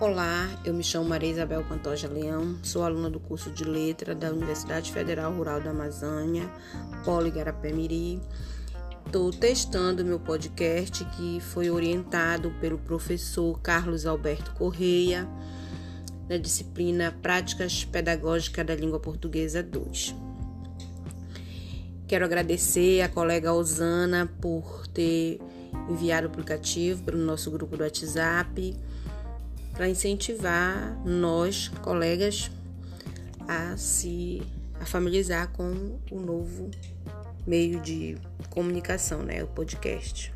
Olá, eu me chamo Maria Isabel Pantoja Leão, sou aluna do curso de Letra da Universidade Federal Rural da Amazônia, Polo Igarapé-Miri. Estou testando meu podcast que foi orientado pelo professor Carlos Alberto Correia, na disciplina Práticas Pedagógicas da Língua Portuguesa 2. Quero agradecer a colega Osana por ter enviado o aplicativo para o nosso grupo do WhatsApp para incentivar nós, colegas, a se a familiarizar com o novo meio de comunicação, né, o podcast.